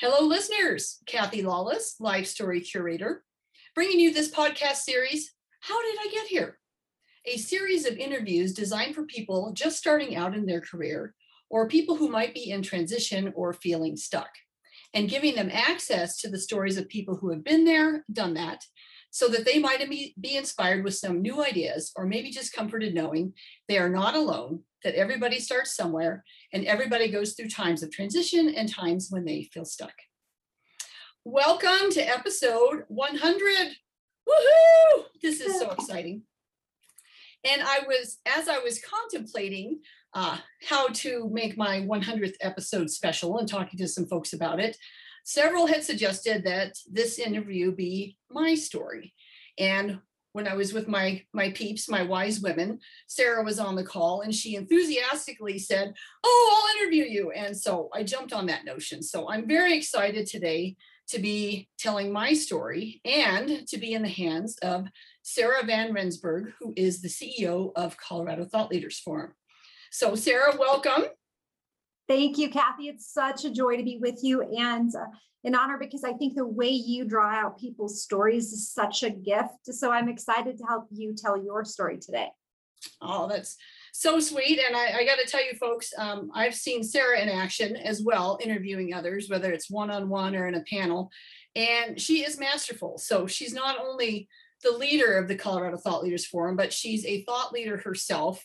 Hello, listeners. Kathy Lawless, Life Story Curator, bringing you this podcast series, How Did I Get Here? A series of interviews designed for people just starting out in their career or people who might be in transition or feeling stuck, and giving them access to the stories of people who have been there, done that, so that they might be inspired with some new ideas or maybe just comforted knowing they are not alone, that everybody starts somewhere and everybody goes through times of transition and times when they feel stuck. Welcome to episode 100. Woohoo! This is so exciting. And I was, as I was contemplating uh, how to make my 100th episode special and talking to some folks about it, several had suggested that this interview be my story. And when I was with my my peeps, my wise women, Sarah was on the call and she enthusiastically said, "Oh, I'll interview you." And so I jumped on that notion. So I'm very excited today to be telling my story and to be in the hands of Sarah Van Rensburg, who is the CEO of Colorado Thought Leaders Forum. So Sarah, welcome. Thank you, Kathy. It's such a joy to be with you and uh, an honor because I think the way you draw out people's stories is such a gift. So I'm excited to help you tell your story today. Oh, that's so sweet. And I, I got to tell you, folks, um, I've seen Sarah in action as well, interviewing others, whether it's one on one or in a panel. And she is masterful. So she's not only the leader of the Colorado Thought Leaders Forum, but she's a thought leader herself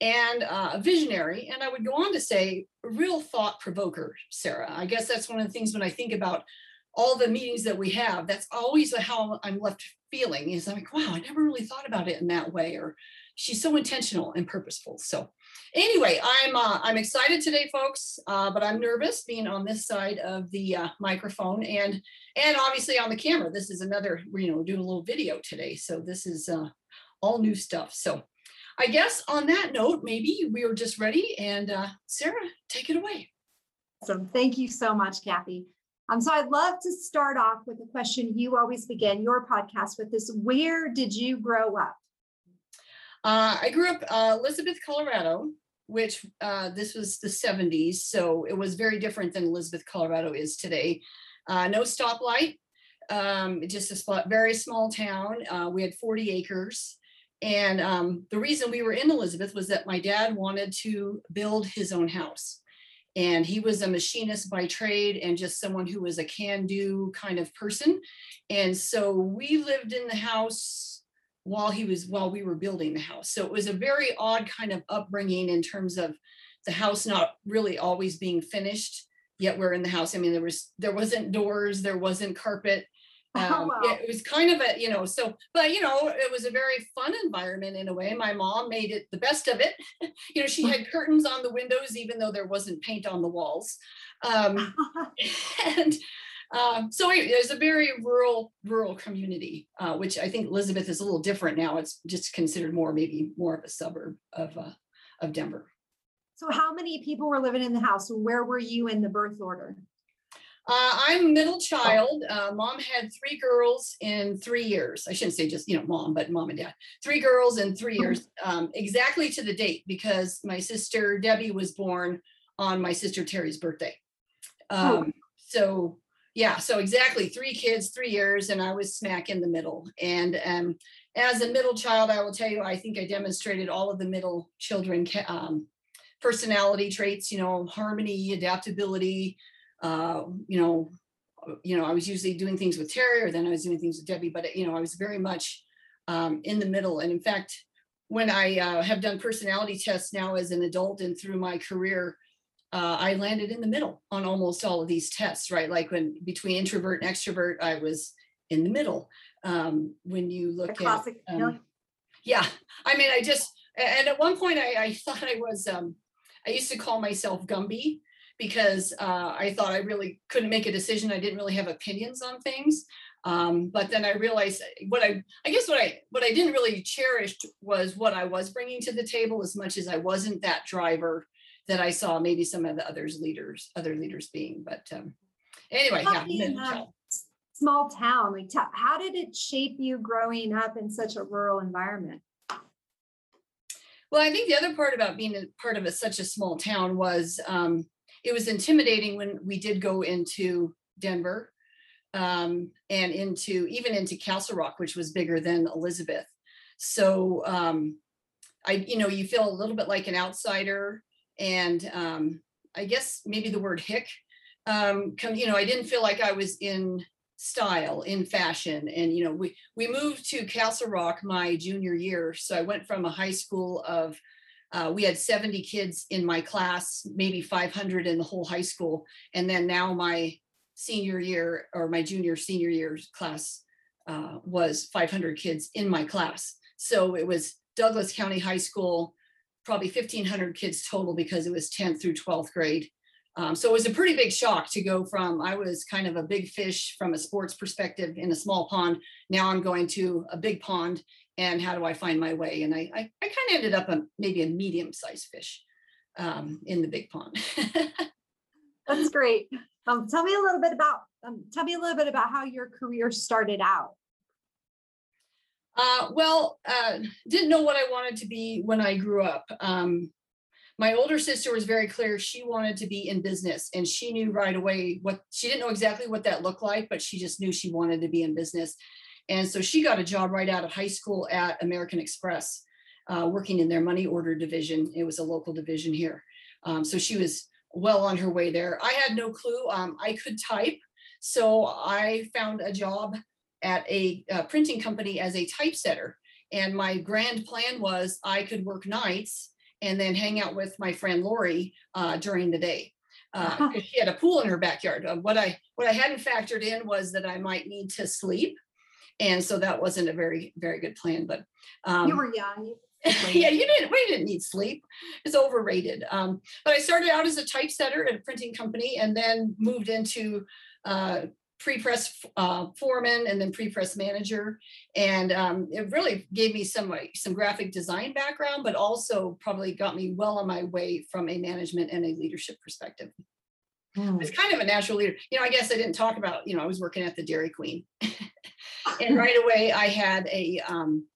and uh, a visionary. And I would go on to say, a real thought provoker, Sarah. I guess that's one of the things when I think about all the meetings that we have, that's always how I'm left feeling is I'm like, wow, I never really thought about it in that way. Or she's so intentional and purposeful. So anyway, I'm uh, I'm excited today, folks, uh, but I'm nervous being on this side of the uh, microphone and and obviously on the camera. This is another, you know, doing a little video today. So this is uh, all new stuff. So I guess on that note, maybe we are just ready. And uh, Sarah, take it away. Awesome. Thank you so much, Kathy. Um, so I'd love to start off with a question you always begin your podcast with this. Where did you grow up? Uh, I grew up uh, Elizabeth, Colorado, which uh, this was the 70s. So it was very different than Elizabeth, Colorado is today. Uh, no stoplight, um, just a very small town. Uh, we had 40 acres. And um, the reason we were in Elizabeth was that my dad wanted to build his own house. And he was a machinist by trade and just someone who was a can do kind of person. And so we lived in the house while he was, while we were building the house. So it was a very odd kind of upbringing in terms of the house not really always being finished yet we're in the house i mean there was there wasn't doors there wasn't carpet um, oh, wow. it, was kind of a you know so but you know it was a very fun environment in a way. My mom made it the best of it. You know she had curtains on the windows even though there wasn't paint on the walls. Um, and um, so it was a very rural rural community uh, which i think elizabeth is a little different now. It's just considered more maybe more of a suburb of uh, of denver. So how many people were living in the house? Where were you in the birth order uh, I'm a middle child. Uh, mom had three girls in three years. I shouldn't say just, you know, mom, but mom and dad. Three girls in three mm-hmm. years, um, exactly to the date because my sister Debbie was born on my sister Terry's birthday. Oh. Um, so, yeah, so exactly three kids, three years, and I was smack in the middle. And um, as a middle child, I will tell you, I think I demonstrated all of the middle children um, personality traits, you know, harmony, adaptability, uh, you know, you know, I was usually doing things with Terry or then I was doing things with Debbie, but you know, I was very much um, in the middle. And in fact, when I uh, have done personality tests now as an adult and through my career, uh, I landed in the middle on almost all of these tests, right? Like when between introvert and extrovert, I was in the middle. Um, when you look at, um, yeah, I mean, I just, and at one point I, I thought I was, um, I used to call myself Gumby because uh, I thought I really couldn't make a decision. I didn't really have opinions on things. Um, but then I realized what I, I guess what I, what I didn't really cherish was what I was bringing to the table as much as I wasn't that driver that I saw maybe some of the others leaders, other leaders being. But um, anyway, yeah. Small town, like how did it shape you growing up in such a rural environment? Well, I think the other part about being a part of a, such a small town was um, it was intimidating when we did go into Denver, um, and into even into Castle Rock, which was bigger than Elizabeth. So um, I, you know, you feel a little bit like an outsider, and um, I guess maybe the word hick. Um, come, you know, I didn't feel like I was in style, in fashion, and you know, we we moved to Castle Rock my junior year, so I went from a high school of uh, we had 70 kids in my class, maybe 500 in the whole high school. And then now my senior year or my junior senior year's class uh, was 500 kids in my class. So it was Douglas County High School, probably 1,500 kids total because it was 10th through 12th grade. Um, so it was a pretty big shock to go from I was kind of a big fish from a sports perspective in a small pond. Now I'm going to a big pond and how do I find my way? And I, I, I kind of ended up a, maybe a medium sized fish um, in the big pond. That's great. Um, tell me a little bit about, um, tell me a little bit about how your career started out. Uh, well, uh, didn't know what I wanted to be when I grew up. Um, my older sister was very clear she wanted to be in business and she knew right away what she didn't know exactly what that looked like but she just knew she wanted to be in business and so she got a job right out of high school at American Express, uh, working in their money order division. It was a local division here. Um, so she was well on her way there. I had no clue. Um, I could type. So I found a job at a, a printing company as a typesetter. And my grand plan was I could work nights and then hang out with my friend Lori uh, during the day. Uh, she had a pool in her backyard. Uh, what I what I hadn't factored in was that I might need to sleep and so that wasn't a very very good plan but um, you were young yeah you didn't we didn't need sleep. It's overrated um, but i started out as a typesetter at a printing company and then moved into uh, pre-press uh, foreman and then pre-press manager. And um, it really gave me some some graphic design background but also probably got me well on my way from a management and a leadership perspective. Mm. it's kind of a natural leader you know i guess i didn't talk about you know i was working at the dairy queen and right away I had a um,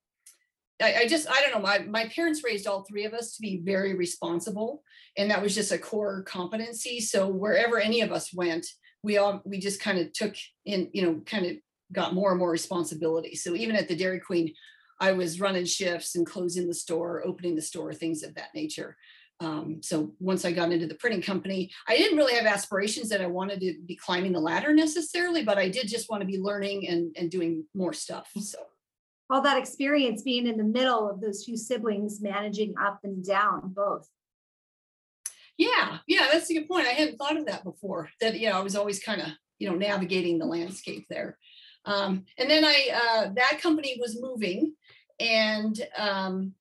I, I just I don't know my my parents raised all three of us to be very responsible. And that was just a core competency. So wherever any of us went we all we just kind of took in you know kind of got more and more responsibility. So even at the dairy queen i was running shifts and closing the store opening the store things of that nature um, so once I got into the printing company, I didn't really have aspirations that I wanted to be climbing the ladder necessarily, but I did just want to be learning and, and doing more stuff. So all that experience being in the middle of those two siblings, managing up and down both. Yeah, yeah, that's a good point. I hadn't thought of that before. That you know, I was always kind of you know navigating the landscape there. Um, and then I uh, that company was moving, and um,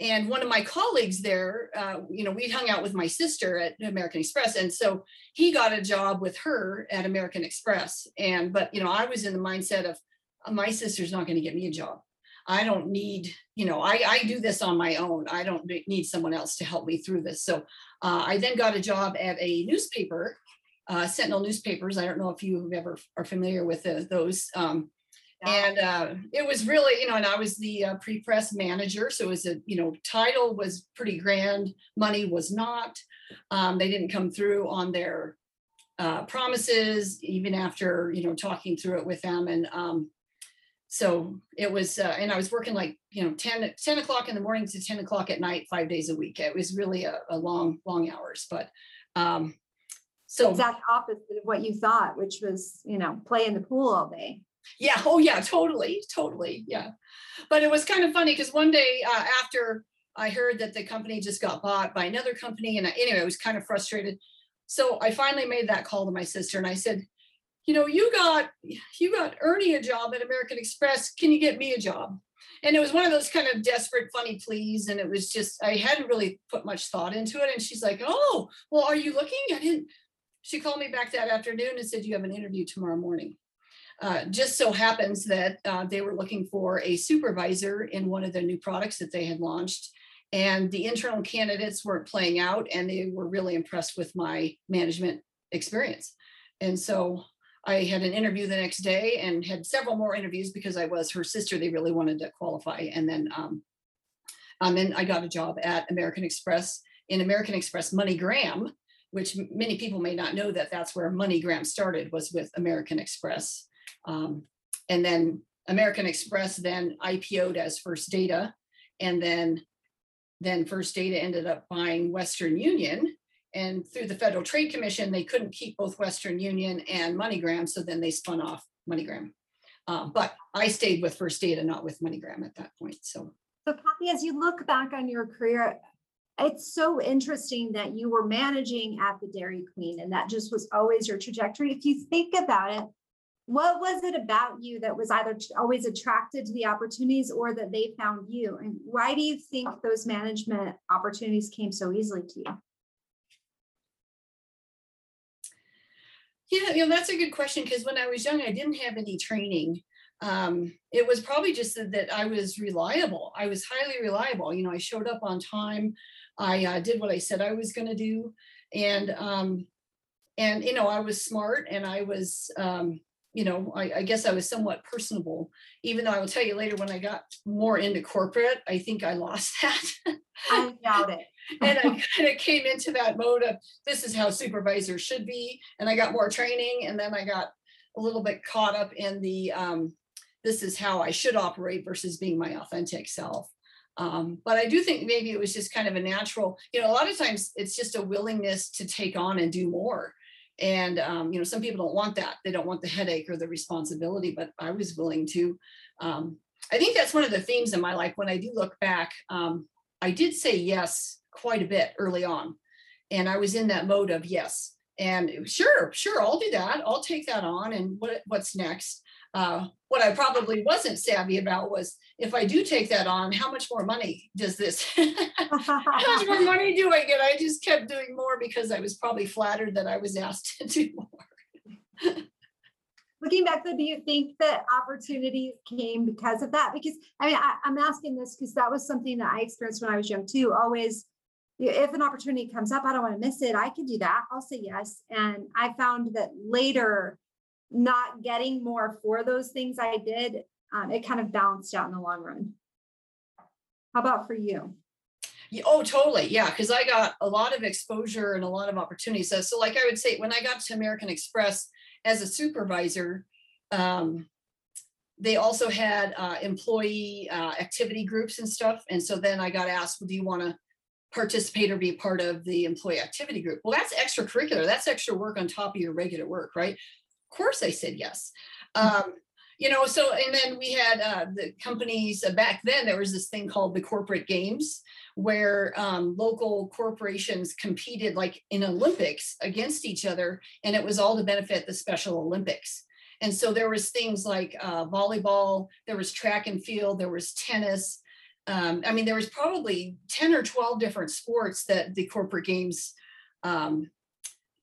and one of my colleagues there, uh, you know, we hung out with my sister at American Express, and so he got a job with her at American Express. And but you know, I was in the mindset of uh, my sister's not going to get me a job. I don't need, you know, I, I do this on my own. I don't need someone else to help me through this. So uh, I then got a job at a newspaper, uh, Sentinel newspapers. I don't know if you ever are familiar with the, those. Um, and uh, it was really you know and i was the uh, pre-press manager so it was a you know title was pretty grand money was not. Um, they didn't come through on their uh, promises even after you know talking through it with them and um, so it was uh, and i was working like you know 10 10 o'clock in the morning to 10 o'clock at night five days a week. It was really a, a long long hours but um, so exact opposite of what you thought which was you know play in the pool all day yeah. Oh, yeah. Totally. Totally. Yeah. But it was kind of funny because one day uh, after I heard that the company just got bought by another company, and I, anyway, I was kind of frustrated. So I finally made that call to my sister, and I said, "You know, you got you got Ernie a job at American Express. Can you get me a job?" And it was one of those kind of desperate, funny pleas, and it was just I hadn't really put much thought into it. And she's like, "Oh, well, are you looking?" I didn't. She called me back that afternoon and said, "You have an interview tomorrow morning." Uh, just so happens that uh, they were looking for a supervisor in one of the new products that they had launched. And the internal candidates weren't playing out, and they were really impressed with my management experience. And so I had an interview the next day and had several more interviews because I was her sister. They really wanted to qualify. And then, um, um, then I got a job at American Express in American Express MoneyGram, which many people may not know that that's where MoneyGram started was with American Express. Um, and then American Express then IPO'd as First Data. And then, then First Data ended up buying Western Union. And through the Federal Trade Commission, they couldn't keep both Western Union and MoneyGram. So then they spun off MoneyGram. Uh, but I stayed with First Data, not with MoneyGram at that point. So So Kathy, as you look back on your career, it's so interesting that you were managing at the Dairy Queen and that just was always your trajectory. If you think about it, what was it about you that was either always attracted to the opportunities or that they found you? And why do you think those management opportunities came so easily to you? Yeah, you know, that's a good question because when I was young, I didn't have any training. Um, it was probably just that, I was reliable. I was highly reliable. You know, I showed up on time. I uh, did what I said I was going to do, and um, and you know, I was smart and I was, um, you know, I, I guess I was somewhat personable. Even though I will tell you later when I got more into corporate, I think I lost that. I doubt it. and I kind of came into that mode of this is how supervisors should be, and I got more training, and then I got a little bit caught up in the um, this is how I should operate versus being my authentic self. Um, but I do think maybe it was just kind of a natural, you know, a lot of times it's just a willingness to take on and do more. And um, you know, some people don't want that; they don't want the headache or the responsibility. But I was willing to. Um, I think that's one of the themes in my life. When I do look back, um, I did say yes quite a bit early on. And I was in that mode of yes. And sure, sure, I'll do that. I'll take that on. And what what's next? Uh, what I probably wasn't savvy about was if I do take that on, how much more money does this? how much more money do I get? I just kept doing more because I was probably flattered that I was asked to do more. Looking back though, do you think that opportunities came because of that? Because I mean, I, I'm asking this because that was something that I experienced when I was young too. Always, if an opportunity comes up, I don't want to miss it. I can do that. I'll say yes. And I found that later, not getting more for those things I did, um, it kind of balanced out in the long run. How about for you? Yeah, oh, totally. Yeah, because I got a lot of exposure and a lot of opportunities. So, so, like I would say, when I got to American Express as a supervisor, um, they also had uh, employee uh, activity groups and stuff. And so then I got asked, well, do you want to participate or be part of the employee activity group? Well, that's extracurricular. That's extra work on top of your regular work, right? Of course, I said yes. Um, you know, so and then we had uh, the companies uh, back then. There was this thing called the corporate games, where um, local corporations competed like in Olympics against each other, and it was all to benefit the Special Olympics. And so there was things like uh, volleyball, there was track and field, there was tennis. Um, I mean, there was probably ten or twelve different sports that the corporate games, um,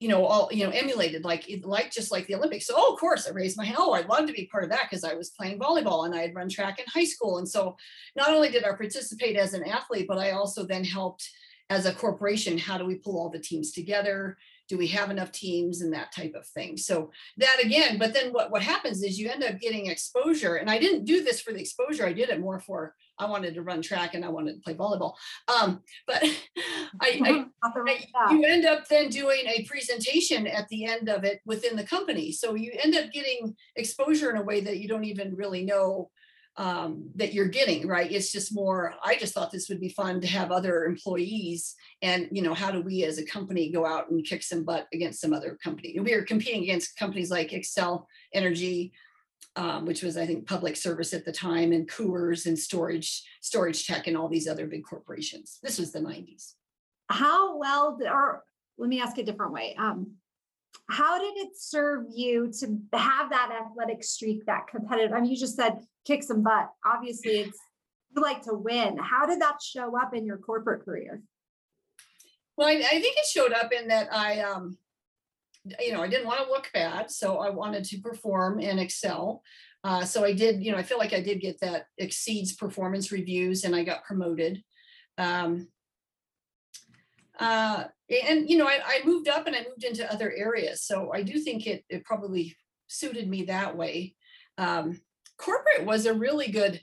you know, all you know, emulated like like just like the Olympics. So, oh, of course, I raised my hand. Oh, I'd love to be part of that because I was playing volleyball and I had run track in high school. And so, not only did I participate as an athlete, but I also then helped as a corporation. How do we pull all the teams together? Do we have enough teams and that type of thing? So that again, but then what, what happens is you end up getting exposure. And I didn't do this for the exposure. I did it more for I wanted to run track and I wanted to play volleyball. Um, but I, I Nothing wrong Right, with that. you end up then doing a presentation at the end of it within the company. So you end up getting exposure in a way that you don't even really know um, that you're getting, right? It's just more, I just thought this would be fun to have other employees and, you know, how do we as a company go out and kick some butt against some other company? We were competing against companies like Xcel Energy, um, which was, I think, public service at the time, and Coors and Storage, StorageTek, and all these other big corporations. This was the 90s. how well or let me ask a different way um how did it serve you to have that athletic streak that competitive i mean you just said kick some butt obviously it's you like to win how did that show up in your corporate career Well, I, I think it showed up in that I, um, you know, I didn't want to look bad, so I wanted to perform and excel. Uh, so I did, you know, I feel like I did get that exceeds performance reviews, and I got promoted. Um, uh, and you know, I, I moved up and I moved into other areas, so I do think it it probably suited me that way. Um, corporate was a really good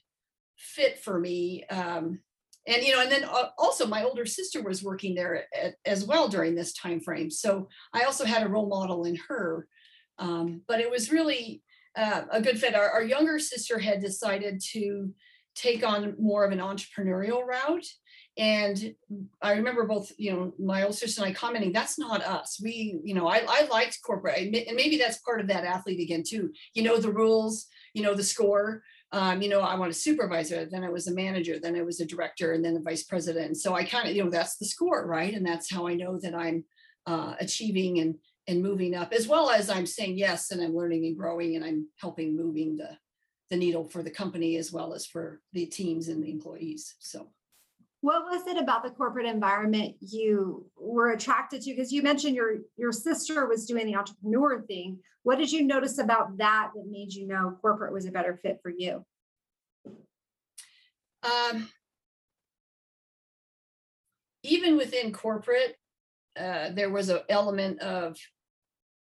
fit for me. Um, and you know, and then uh, also my older sister was working there at, as well during this time frame. So I also had a role model in her. Um, but it was really uh, a good fit. Our, our younger sister had decided to take on more of an entrepreneurial route. And I remember both, you know, my older sister and I commenting, that's not us. We, you know, I, I liked corporate, and maybe that's part of that athlete again, too. You know, the rules, you know, the score. Um, you know, I want a supervisor, then I was a manager, then I was a director, and then a vice president. So I kind of, you know, that's the score, right? And that's how I know that I'm uh, achieving and and moving up, as well as I'm saying yes, and I'm learning and growing, and I'm helping moving the the needle for the company as well as for the teams and the employees. So. What was it about the corporate environment you were attracted to? Because you mentioned your your sister was doing the entrepreneur thing. What did you notice about that that made you know corporate was a better fit for you? Um, even within corporate, uh, there was an element of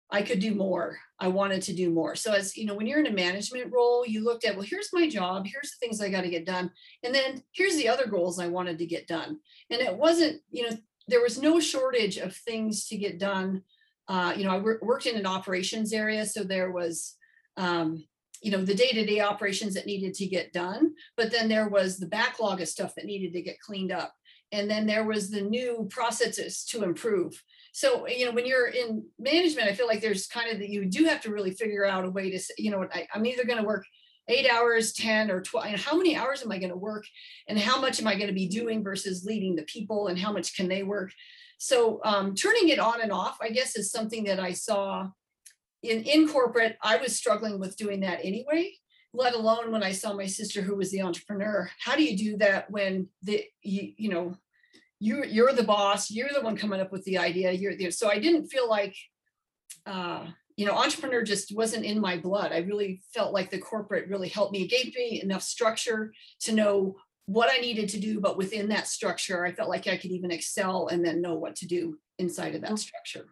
I could do more. I wanted to do more. So as you know, when you're in a management role, you looked at, well, here's my job, here's the things I got to get done. And then here's the other goals I wanted to get done. And it wasn't, you know, there was no shortage of things to get done. Uh, you know, I worked in an operations area, so there was um, you know the day-to-day operations that needed to get done but then there was the backlog of stuff that needed to get cleaned up and then there was the new processes to improve so you know when you're in management i feel like there's kind of that you do have to really figure out a way to say, you know I, i'm either going to work eight hours 10 or 12 and how many hours am i going to work? And how much am i going to be doing versus leading the people and how much can they work? So um, turning it on and off i guess is something that i saw in in corporate i was struggling with doing that anyway let alone when i saw my sister who was the entrepreneur. How do you do that when the you, you know you you're the boss you're the one coming up with the idea you're there so i didn't feel like uh you know entrepreneur just wasn't in my blood i really felt like the corporate really helped me it gave me enough structure to know what i needed to do but within that structure i felt like i could even excel and then know what to do inside of that mm. structure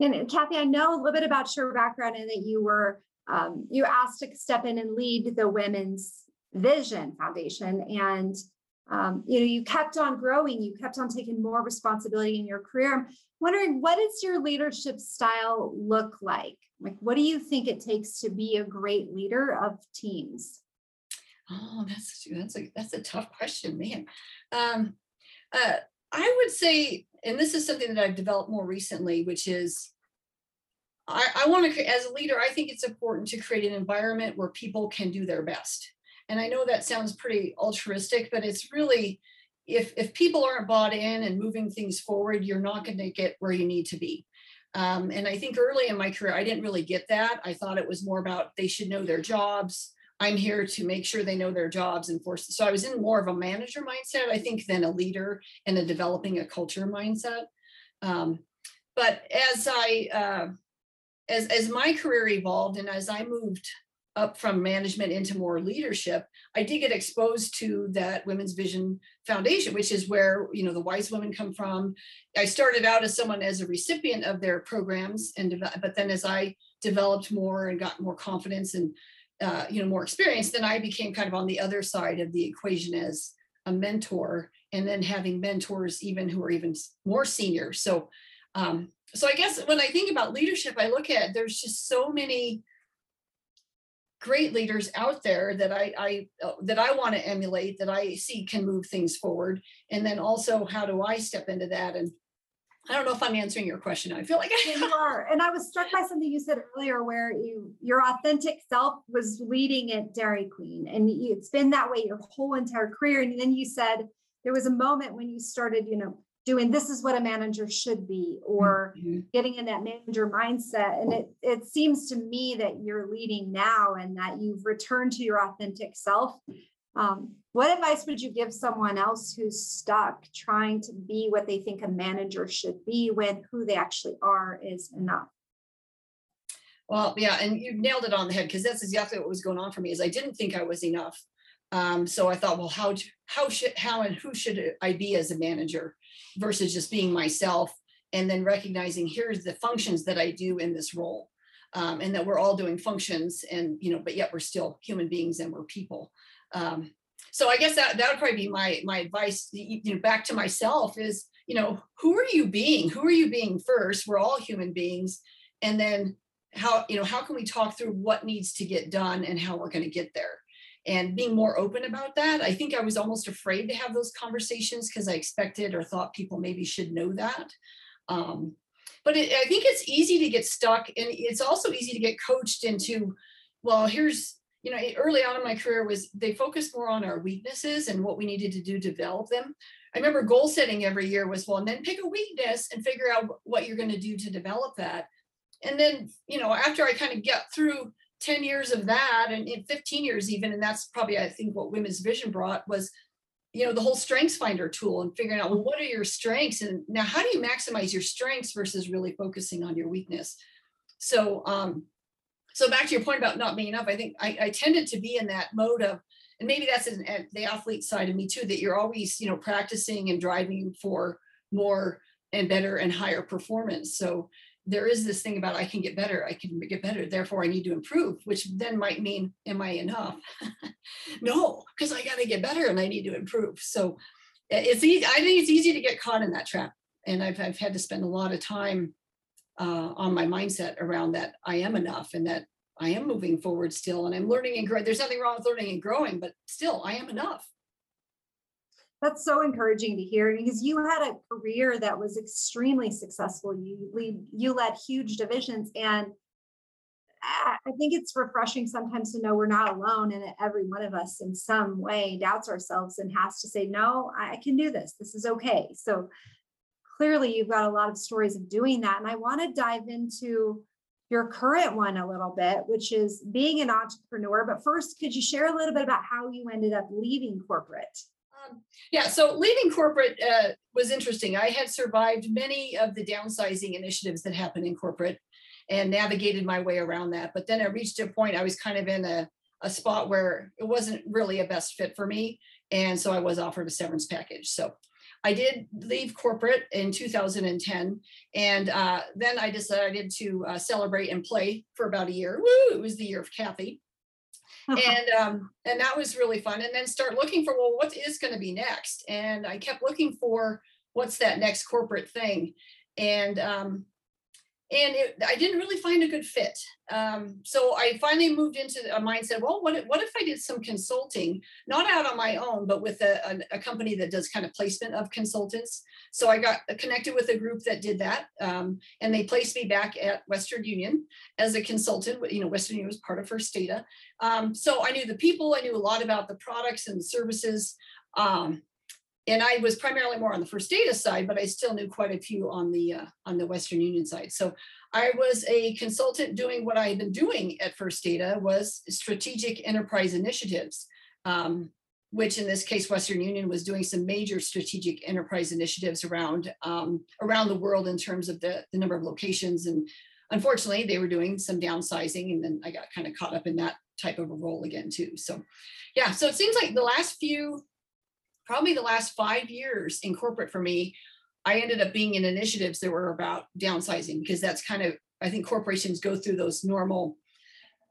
and kathy i know a little bit about your background and that you were um, you asked to step in and lead the women's vision foundation and um, you know, you kept on growing, you kept on taking more responsibility in your career. I'm wondering what does your leadership style look like? Like, what do you think it takes to be a great leader of teams? Oh, that's that's a that's a tough question, man. Um, uh, I would say, and this is something that I've developed more recently, which is I, I want to, as a leader, I think it's important to create an environment where people can do their best. And I know that sounds pretty altruistic, but it's really if if people aren't bought in and moving things forward, you're not going to get where you need to be. Um, and I think early in my career, I didn't really get that. I thought it was more about they should know their jobs. I'm here to make sure they know their jobs and force. So I was in more of a manager mindset, I think, than a leader and a developing a culture mindset. Um, but as I uh, as as my career evolved and as I moved up from management into more leadership, I did get exposed to that Women's Vision Foundation, which is where you know the wise women come from. I started out as someone as a recipient of their programs, and but then as I developed more and got more confidence and uh, you know more experience, then I became kind of on the other side of the equation as a mentor, and then having mentors even who are even more senior. So, um, so I guess when I think about leadership, I look at there's just so many great leaders out there that I, I uh, that I want to emulate that I see can move things forward and then also how do I step into that and I don't know if I'm answering your question. I feel like I you are. And I was struck by something you said earlier where you your authentic self was leading at Dairy Queen and it's been that way your whole entire career and then you said there was a moment when you started, you know, doing this is what a manager should be or mm-hmm. getting in that manager mindset. And it it seems to me that you're leading now and that you've returned to your authentic self. Um, what advice would you give someone else who's stuck trying to be what they think a manager should be when who they actually are is enough? Well yeah and you nailed it on the head because that's exactly what was going on for me is i didn't think i was enough. Um, so i thought well how how should how and who should i be as a manager versus just being myself and then recognizing here's the functions that I do in this role. Um, and that we're all doing functions and you know but yet we're still human beings and we're people um, so I guess that that would probably be my my advice. You you know, back to myself is you know who are you being? Who are you being first? We're all human beings, and then how you know how can we talk through what needs to get done and how we're going to get there and being more open about that i think i was almost afraid to have those conversations because i expected or thought people maybe should know that. Um, but it, i think it's easy to get stuck and it's also easy to get coached into well here's you know early on in my career was they focused more on our weaknesses and what we needed to do to develop them. I remember goal setting every year was well and then pick a weakness and figure out what you're going to do to develop that. And then you know after i kind of get through 10 years of that and in 15 years even and that's probably i think what women's vision brought was you know the whole strengths finder tool and figuring out well what are your strengths? And now how do you maximize your strengths versus really focusing on your weakness? So um so back to your point about not being enough i think i, I tended to be in that mode of and maybe that's in, at the athlete side of me too that you're always you know practicing and driving for more and better and higher performance. So there is this thing about I can get better, I can get better, therefore I need to improve, which then might mean, am I enough? no, because I got to get better and I need to improve. So it's easy. I think it's easy to get caught in that trap. And I've, I've had to spend a lot of time uh, on my mindset around that I am enough and that I am moving forward still and I'm learning and growing. There's nothing wrong with learning and growing, but still I am enough that's so encouraging to hear because you had a career that was extremely successful. You lead, you led huge divisions, and I think it's refreshing sometimes to know we're not alone, and every one of us in some way doubts ourselves and has to say, "No, I can do this. This is okay." So clearly, you've got a lot of stories of doing that, and I want to dive into your current one a little bit, which is being an entrepreneur. But first, could you share a little bit about how you ended up leaving corporate? Um, yeah, so leaving corporate uh, was interesting. I had survived many of the downsizing initiatives that happened in corporate and navigated my way around that. But then I reached a point I was kind of in a, a spot where it wasn't really a best fit for me. And so I was offered a severance package. So I did leave corporate in 2010. And uh, then I decided to uh, celebrate and play for about a year. Woo! It was the year of Kathy. And um, and that was really fun. And then start looking for well, what is going to be next? And I kept looking for what's that next corporate thing, and um, and it, I didn't really find a good fit. Um, so I finally moved into a mindset. Well, what if, what if I did some consulting, not out on my own, but with a, a, a company that does kind of placement of consultants. So I got connected with a group that did that, um, and they placed me back at Western Union as a consultant. You know, Western Union was part of First Data, um, so I knew the people. I knew a lot about the products and the services. Um, and I was primarily more on the first data side, but I still knew quite a few on the uh, on the Western Union side. So I was a consultant doing what I had been doing at First Data was strategic enterprise initiatives, um, which in this case Western Union was doing some major strategic enterprise initiatives around um, around the world in terms of the, the number of locations and unfortunately they were doing some downsizing and then I got kind of caught up in that type of a role again too. So yeah, so it seems like the last few probably the last five years in corporate for me, I ended up being in initiatives that were about downsizing because that's kind of, I think corporations go through those normal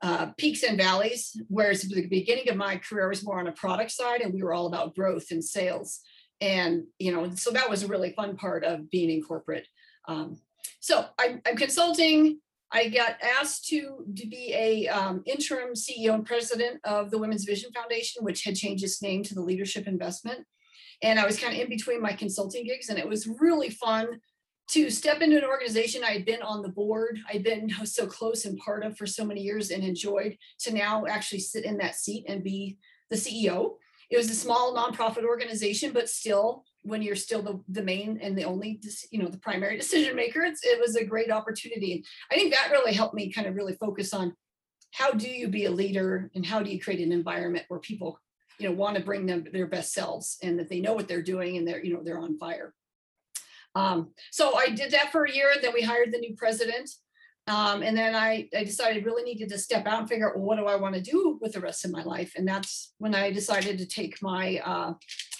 uh, peaks and valleys. Whereas the beginning of my career was more on a product side and we were all about growth and sales. And, you know, so that was a really fun part of being in corporate. Um, so I'm, I'm consulting. I got asked to, to be a um, interim CEO and president of the Women's Vision Foundation, which had changed its name to the Leadership Investment. And I was kind of in between my consulting gigs, and it was really fun to step into an organization I had been on the board, I'd been so close and part of for so many years and enjoyed, to now actually sit in that seat and be the CEO. It was a small nonprofit organization, but still when you're still the, the main and the only you know the primary decision maker it's, it was a great opportunity. And i think that really helped me kind of really focus on how do you be a leader and how do you create an environment where people you know want to bring them their best selves and that they know what they're doing and they're you know they're on fire. Um, so i did that for a year then we hired the new president. Um, and then I, I decided really needed to step out and figure out well, what do I want to do with the rest of my life. And that's when I decided to take my uh,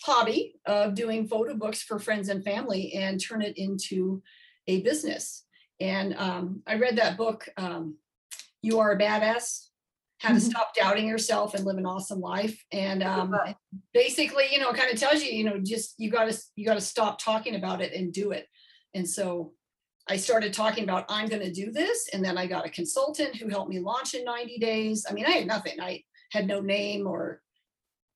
hobby of doing photo books for friends and family and turn it into a business. And um, I read that book, um, You Are a Badass, how to Mhm. stop doubting yourself and live an awesome life. And um, basically, you know, kind of tells you, you know, just you got to you got to stop talking about it and do it. And so I started talking about I'm going to do this, and then I got a consultant who helped me launch in 90 days. I mean, I had nothing. I had no name or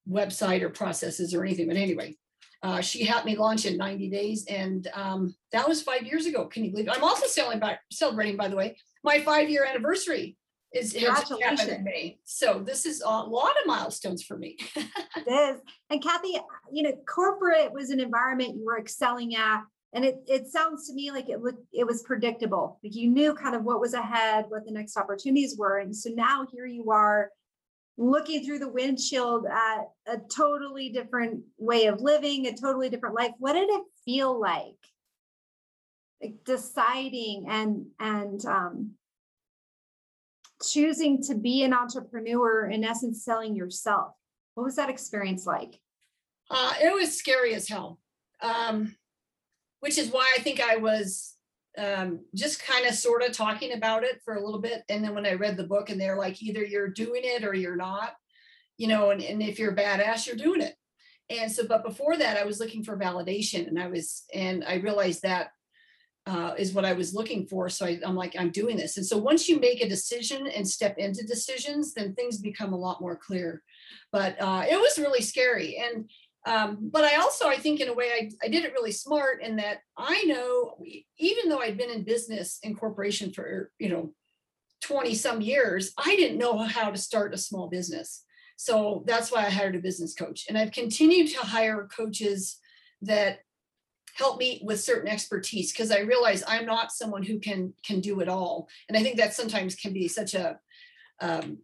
website or processes or anything. But anyway, uh, she helped me launch in 90 days, and um, that was five years ago. Can you believe it? I'm also celebrating, by, celebrating, by the way, my five year anniversary is in May. So this is a lot of milestones for me. It is. And Kathy, you know, corporate was an environment you were excelling at. And it, it sounds to me like it looked, it was predictable. Like you knew kind of what was ahead, what the next opportunities were. And so now here you are looking through the windshield at a totally different way of living, a totally different life. What did it feel like? Like deciding and, and, um, choosing to be an entrepreneur, in essence, selling yourself. What was that experience like? Uh, it was scary as hell, um, which is why I think I was um, just kind of sort of talking about it for a little bit. And then when I read the book, and they're like, either you're doing it or you're not, you know, and, and if you're a badass, you're doing it. And so, but before that, I was looking for validation, and I was, and I realized that uh, is what I was looking for. So I, I'm like, I'm doing this. And so once you make a decision and step into decisions, then things become a lot more clear. But uh, it was really scary. And um, but I also, I think in a way, I, I did it really smart in that I know, even though I'd been in business in corporation for, you know, 20 some years, I didn't know how to start a small business. So that's why I hired a business coach. And I've continued to hire coaches that help me with certain expertise because I realize I'm not someone who can can do it all. And I think that sometimes can be such a um,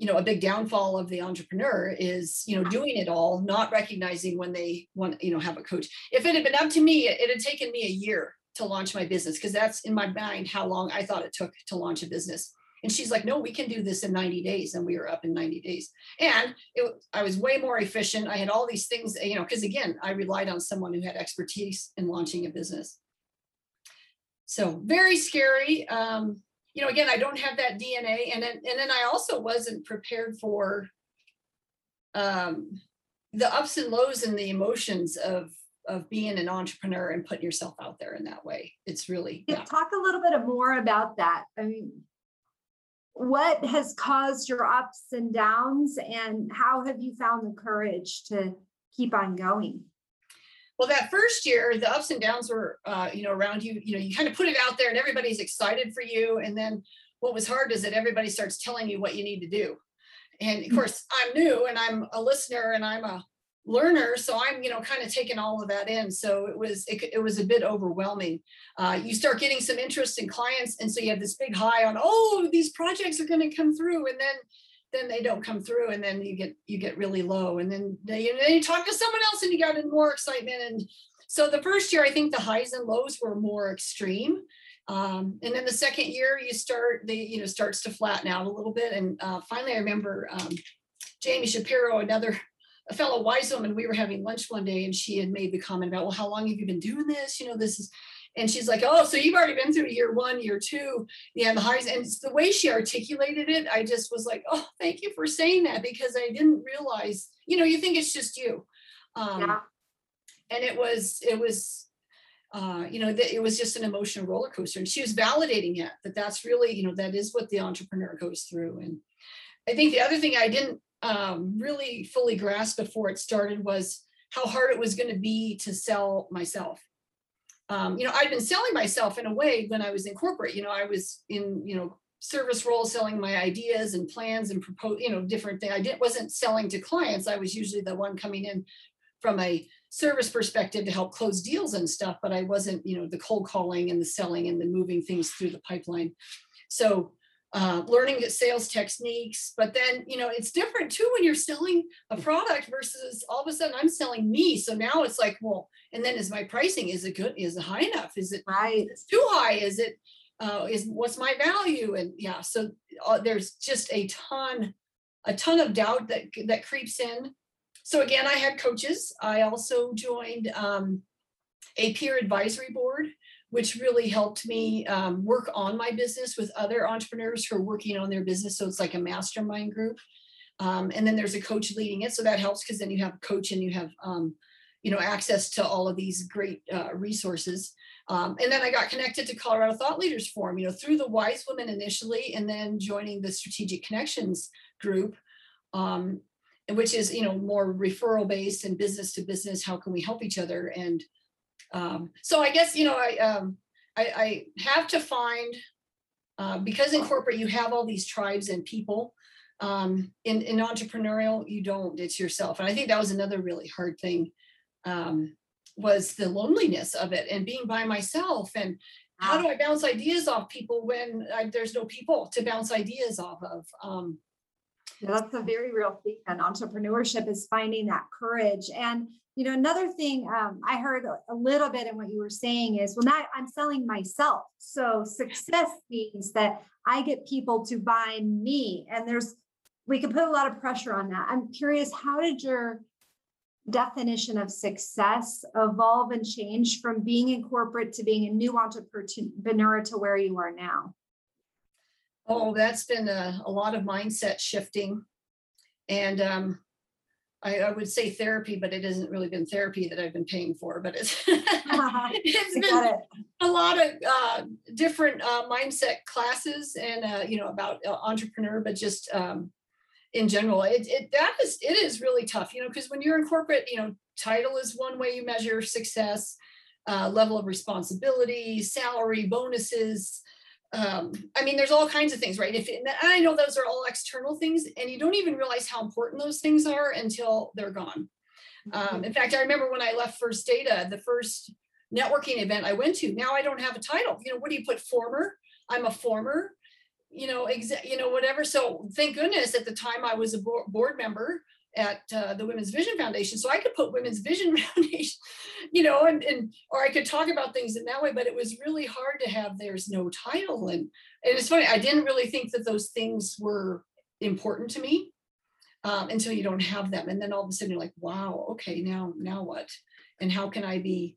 you know a big downfall of the entrepreneur is you know doing it all not recognizing when they want you know have a coach. If it had been up to me it, had taken me a year to launch my business because that's in my mind how long i thought it took to launch a business. And she's like no we can do this in 90 days and we were up in 90 days. And it, i was way more efficient. I had all these things you know because again i relied on someone who had expertise in launching a business. So very scary um, you know, again, I don't have that DNA, and then and then I also wasn't prepared for um, the ups and lows and the emotions of of being an entrepreneur and putting yourself out there in that way. It's really Yeah. Talk a little bit more about that. I mean, what has caused your ups and downs and how have you found the courage to keep on going? Well, that first year, the ups and downs were, uh, you know, around you. You know, you kind of put it out there, and everybody's excited for you. And then what was hard is that everybody starts telling you what you need to do. And of Mm. course, I'm new, and I'm a listener, and I'm a learner, so I'm, you know, kind of taking all of that in. So it was, it, it was a bit overwhelming. Uh, you start getting some interest in clients, and so you have this big high on, oh, these projects are going to come through, and then then they don't come through and then you get you get really low and then they, and then you talk to someone else and you got in more excitement and so the first year i think the highs and lows were more extreme. Um, and then the second year you start the you know starts to flatten out a little bit and uh, finally i remember um, jamie shapiro another a fellow wise woman we were having lunch one day and she had made the comment about well how long have you been doing this? You know this is and she's like oh so you've already been through year one year two yeah the highs and the way she articulated it i just was like oh thank you for saying that because i didn't realize you know you think it's just you um Yeah. and it was it was uh you know that it was just an emotional roller coaster and she was validating it that that's really you know that is what the entrepreneur goes through and i think the other thing i didn't um really fully grasp before it started was how hard it was going to be to sell myself um, you know, I'd been selling myself in a way when I was in corporate. You know, I was in, you know, service role selling my ideas and plans and propose, you know, different thing. I didn't wasn't selling to clients. I was usually the one coming in from a service perspective to help close deals and stuff, but I wasn't, you know, the cold calling and the selling and the moving things through the pipeline. So uh, learning the sales techniques, but then, you know, it's different too when you're selling a product versus all of a sudden I'm selling me. So now it's like, well, and then is my pricing, is it good? Is it high enough? Is it Right. it's too high? Is it, uh, is what's my value? And yeah, so uh, there's just a ton, a ton of doubt that that creeps in. So again, I had coaches. I also joined um, a peer advisory board which really helped me um, work on my business with other entrepreneurs who are working on their business. So it's like a mastermind group. Um, and then there's a coach leading it. So that helps because then you have a coach and you have, um, you know, access to all of these great uh, resources. Um, and then I got connected to Colorado Thought Leaders Forum, you know, through the Wise Women initially, and then joining the Strategic Connections group, um, which is, you know, more referral based and business to business. How can we help each other? And um, so I guess, you know, I, um, I, I have to find, uh, because in corporate you have all these tribes and people. Um, in, in entrepreneurial, you don't, it's yourself. And I think that was another really hard thing. Um, was the loneliness of it and being by myself and how do I bounce ideas off people when I, there's no people to bounce ideas off of? Um, That's a very real thing. And entrepreneurship is finding that courage. And, you know, another thing um, I heard a- little bit in what you were saying is, well, now I'm selling myself. So success means that I get people to buy me. And there's, we can put a lot of pressure on that. I'm curious, how did your definition of success evolve and change from being in corporate to being a new entrepreneur to where you are now? oh, that's been a, a lot of mindset shifting. And um, I, I would say therapy, but it hasn't really been therapy that I've been paying for, but it's, it's been it. a lot of uh, different uh, mindset classes and uh, you know about uh, entrepreneur but just um, in general it, it that is it is really tough you know because when you're in corporate you know title is one way you measure success uh, level of responsibility salary bonuses um, i mean there's all kinds of things right if and i know those are all external things and you don't even realize how important those things are until they're gone um, in fact, I remember when I left First Data, the first networking event I went to. Now I don't have a title. You know, what do you put? Former. I'm a former. You know, exa- You know, whatever. So thank goodness at the time I was a bo- board member at uh, the Women's Vision Foundation, so I could put Women's Vision Foundation. You know, and and or I could talk about things in that way. But it was really hard to have. There's no title, and and it's funny. I didn't really think that those things were important to me um, until you don't have them and then all of a sudden you're like wow okay now now what and how can i be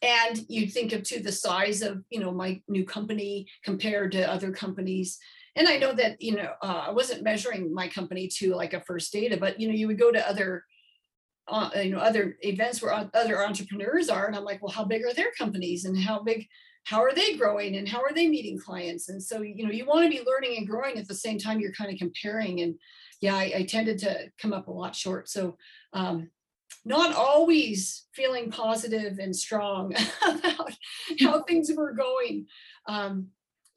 and you think of to the size of you know my new company compared to other companies and i know that you know uh, i wasn't measuring my company to like a first data but you know you would go to other uh, you know other events where other entrepreneurs are and i'm like well how big are their companies and how big how are they growing and how are they meeting clients? And so you know you want to be learning and growing at the same time you're kind of comparing and yeah i, I tended to come up a lot short so um not always feeling positive and strong about how things were going. Um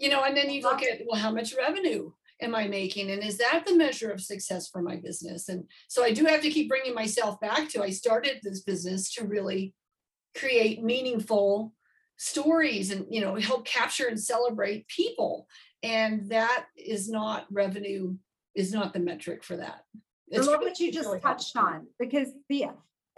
you know and then you look at well how much revenue am i making? And is that the measure of success for my business? And so i do have to keep bringing myself back to i started this business to really create meaningful stories and you know help capture and celebrate people. And that is not revenue is not the metric for that. I It's love really- what you just really touched helpful. on because the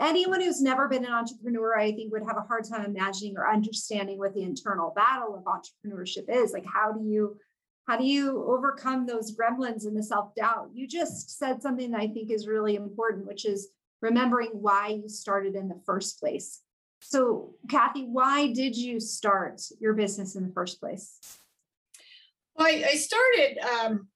anyone who's never been an entrepreneur, I think would have a hard time imagining or understanding what the internal battle of entrepreneurship is. Like, how do you how do you overcome those gremlins and the self-doubt? You just said something that I think is really important, which is remembering why you started in the first place. So, Kathy, why did you start your business in the first place? Well, I, I started um,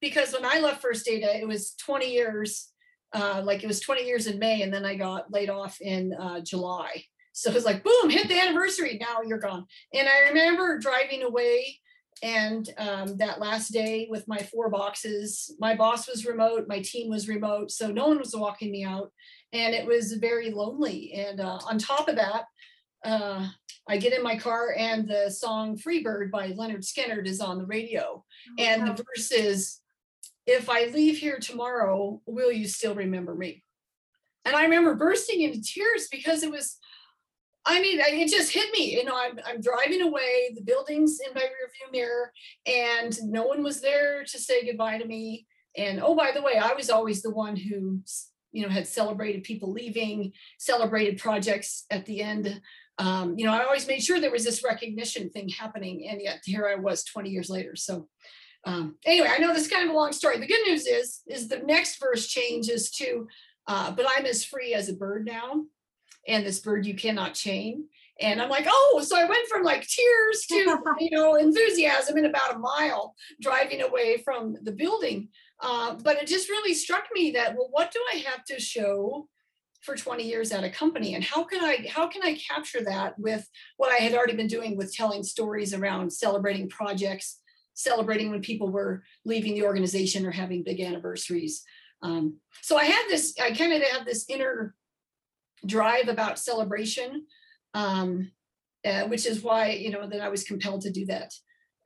because when I left First Data, it was 20 years, uh, like it was 20 years in May, and then I got laid off in uh, July. So it was like, boom, hit the anniversary. Now you're gone. And I remember driving away, and um, that last day with my four boxes, my boss was remote, my team was remote, so no one was walking me out, and it was very lonely. And uh, on top of that, uh, I get in my car and the song Free Bird by Lynyrd Skynyrd is on the radio. And the verse is, if I leave here tomorrow, will you still remember me? And I remember bursting into tears because it was, I mean, it just hit me. You know, I'm, I'm driving away, the building's in my rearview mirror, and no one was there to say goodbye to me. And oh, by the way, I was always the one who, you know, had celebrated people leaving, celebrated projects at the end um, you know, I always made sure there was this recognition thing happening, and yet here I was 20 years later. So um, anyway, I know this is kind of a long story. The good news is, is the next verse changes to, uh, but I'm as free as a bird now, and this bird you cannot chain. And I'm like, oh, so I went from like tears to, you know, enthusiasm in about a mile driving away from the building. Uh, but it just really struck me that, well, what do I have to show for 20 years at a company and how can i how can i capture that with what i had already been doing with telling stories around celebrating projects celebrating when people were leaving the organization or having big anniversaries um, so i had this i kind of had this inner drive about celebration um, uh, which is why you know that i was compelled to do that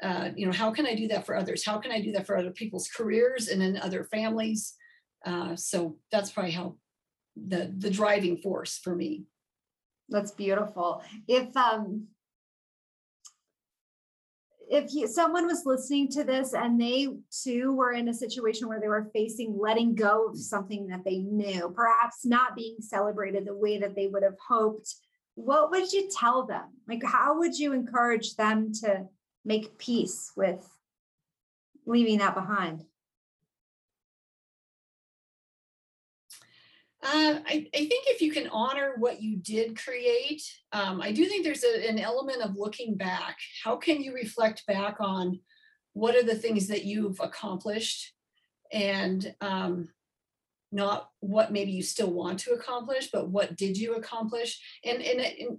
uh, you know how can i do that for others how can i do that for other people's careers and then other families uh, so that's probably how the the driving force for me. That's beautiful. If um if you, someone was listening to this and they too were in a situation where they were facing letting go of something that they knew, perhaps not being celebrated the way that they would have hoped, what would you tell them? Like, how would you encourage them to make peace with leaving that behind? Uh, I, I think if you can honor what you did create, um, I do think there's a, an element of looking back. How can you reflect back on what are the things that you've accomplished and um, not what maybe you still want to accomplish, but what did you accomplish? And, and, and